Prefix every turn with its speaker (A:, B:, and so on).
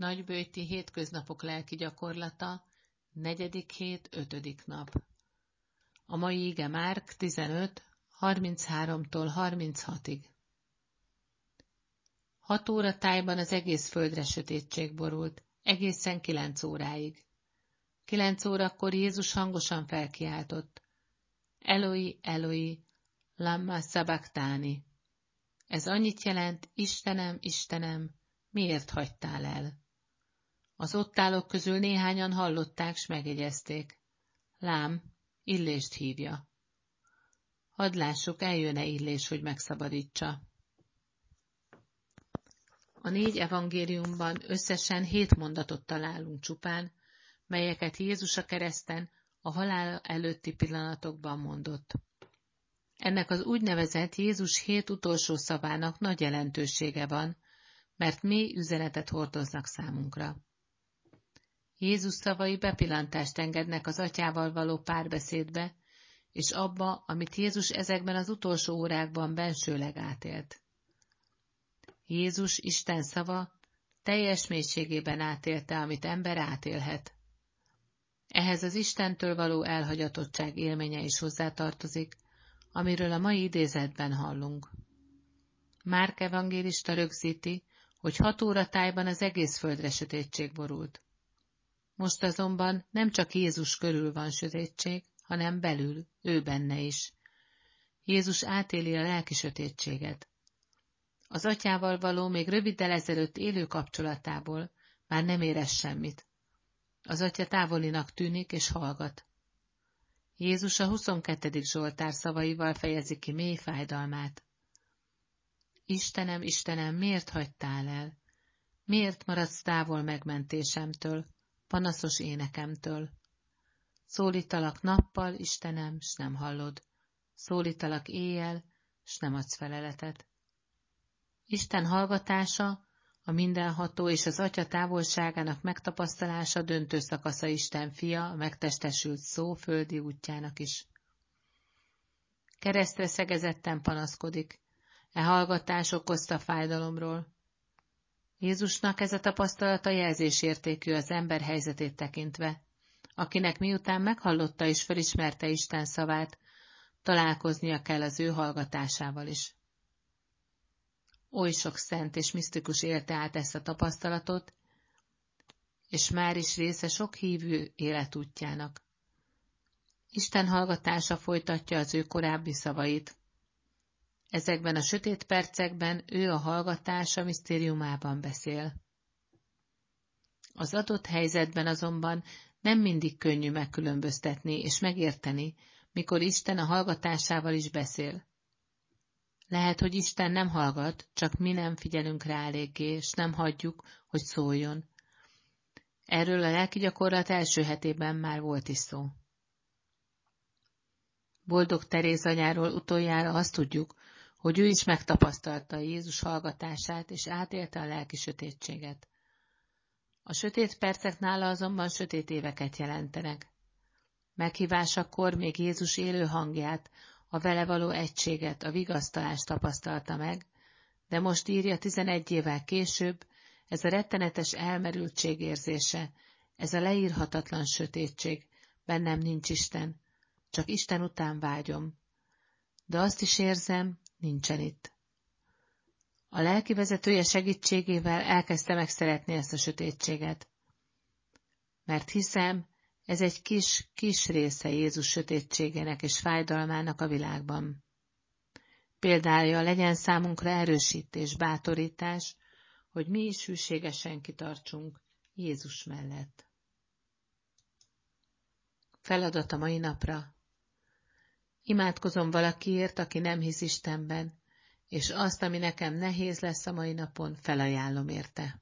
A: Nagybőjti hétköznapok lelki gyakorlata, negyedik hét, ötödik nap. A mai ige Márk 15, 33-tól 36-ig. Hat óra tájban az egész földre sötétség borult, egészen kilenc óráig. Kilenc órakor Jézus hangosan felkiáltott. Eloi, Eloi, lamma sabachthani. Ez annyit jelent, Istenem, Istenem, miért hagytál el? Az ott állók közül néhányan hallották, s megjegyezték. Lám, Illést hívja. Hadd lássuk, eljön-e Illés, hogy megszabadítsa. A négy evangéliumban összesen hét mondatot találunk csupán, melyeket Jézus a kereszten a halál előtti pillanatokban mondott. Ennek az úgynevezett Jézus hét utolsó szavának nagy jelentősége van, mert mély üzenetet hordoznak számunkra. Jézus szavai bepillantást engednek az atyával való párbeszédbe, és abba, amit Jézus ezekben az utolsó órákban bensőleg átélt. Jézus Isten szava teljes mélységében átélte, amit ember átélhet. Ehhez az Istentől való elhagyatottság élménye is hozzátartozik, amiről a mai idézetben hallunk. Márk evangélista rögzíti, hogy hat óra tájban az egész földre sötétség borult. Most azonban nem csak Jézus körül van sötétség, hanem belül, ő benne is. Jézus átéli a lelki sötétséget. Az atyával való még röviddel ezelőtt élő kapcsolatából már nem érez semmit. Az atya távolinak tűnik és hallgat. Jézus a 22. Zsoltár szavaival fejezi ki mély fájdalmát. Istenem, Istenem, miért hagytál el? Miért maradsz távol megmentésemtől? Panaszos énekemtől. Szólítalak nappal, Istenem, s nem hallod. Szólítalak éjjel, s nem adsz feleletet. Isten hallgatása, a mindenható és az atya távolságának megtapasztalása döntő szakasza Isten fia, a megtestesült szó földi útjának is. Keresztre szegezetten panaszkodik, e hallgatás okozta fájdalomról, Jézusnak ez a tapasztalata jelzésértékű az ember helyzetét tekintve, akinek miután meghallotta és felismerte Isten szavát, találkoznia kell az ő hallgatásával is. Oly sok szent és misztikus élte át ezt a tapasztalatot, és már is része sok hívő életútjának. Isten hallgatása folytatja az ő korábbi szavait, Ezekben a sötét percekben ő a hallgatása misztériumában beszél. Az adott helyzetben azonban nem mindig könnyű megkülönböztetni és megérteni, mikor Isten a hallgatásával is beszél. Lehet, hogy Isten nem hallgat, csak mi nem figyelünk rá eléggé, és nem hagyjuk, hogy szóljon. Erről a lelki gyakorlat első hetében már volt is szó. Boldog Teréz anyáról utoljára azt tudjuk, hogy ő is megtapasztalta Jézus hallgatását, és átélte a lelki sötétséget. A sötét percek nála azonban sötét éveket jelentenek. Meghívásakor még Jézus élő hangját, a vele való egységet, a vigasztalást tapasztalta meg, de most írja tizenegy évvel később, ez a rettenetes elmerültség érzése, ez a leírhatatlan sötétség, bennem nincs Isten, csak Isten után vágyom. De azt is érzem, nincsen itt. A lelki vezetője segítségével elkezdte megszeretni ezt a sötétséget. Mert hiszem, ez egy kis, kis része Jézus sötétségének és fájdalmának a világban. Példája legyen számunkra erősítés, bátorítás, hogy mi is hűségesen kitartsunk Jézus mellett. Feladat a mai napra. Imádkozom valakiért, aki nem hisz Istenben, és azt, ami nekem nehéz lesz a mai napon, felajánlom érte.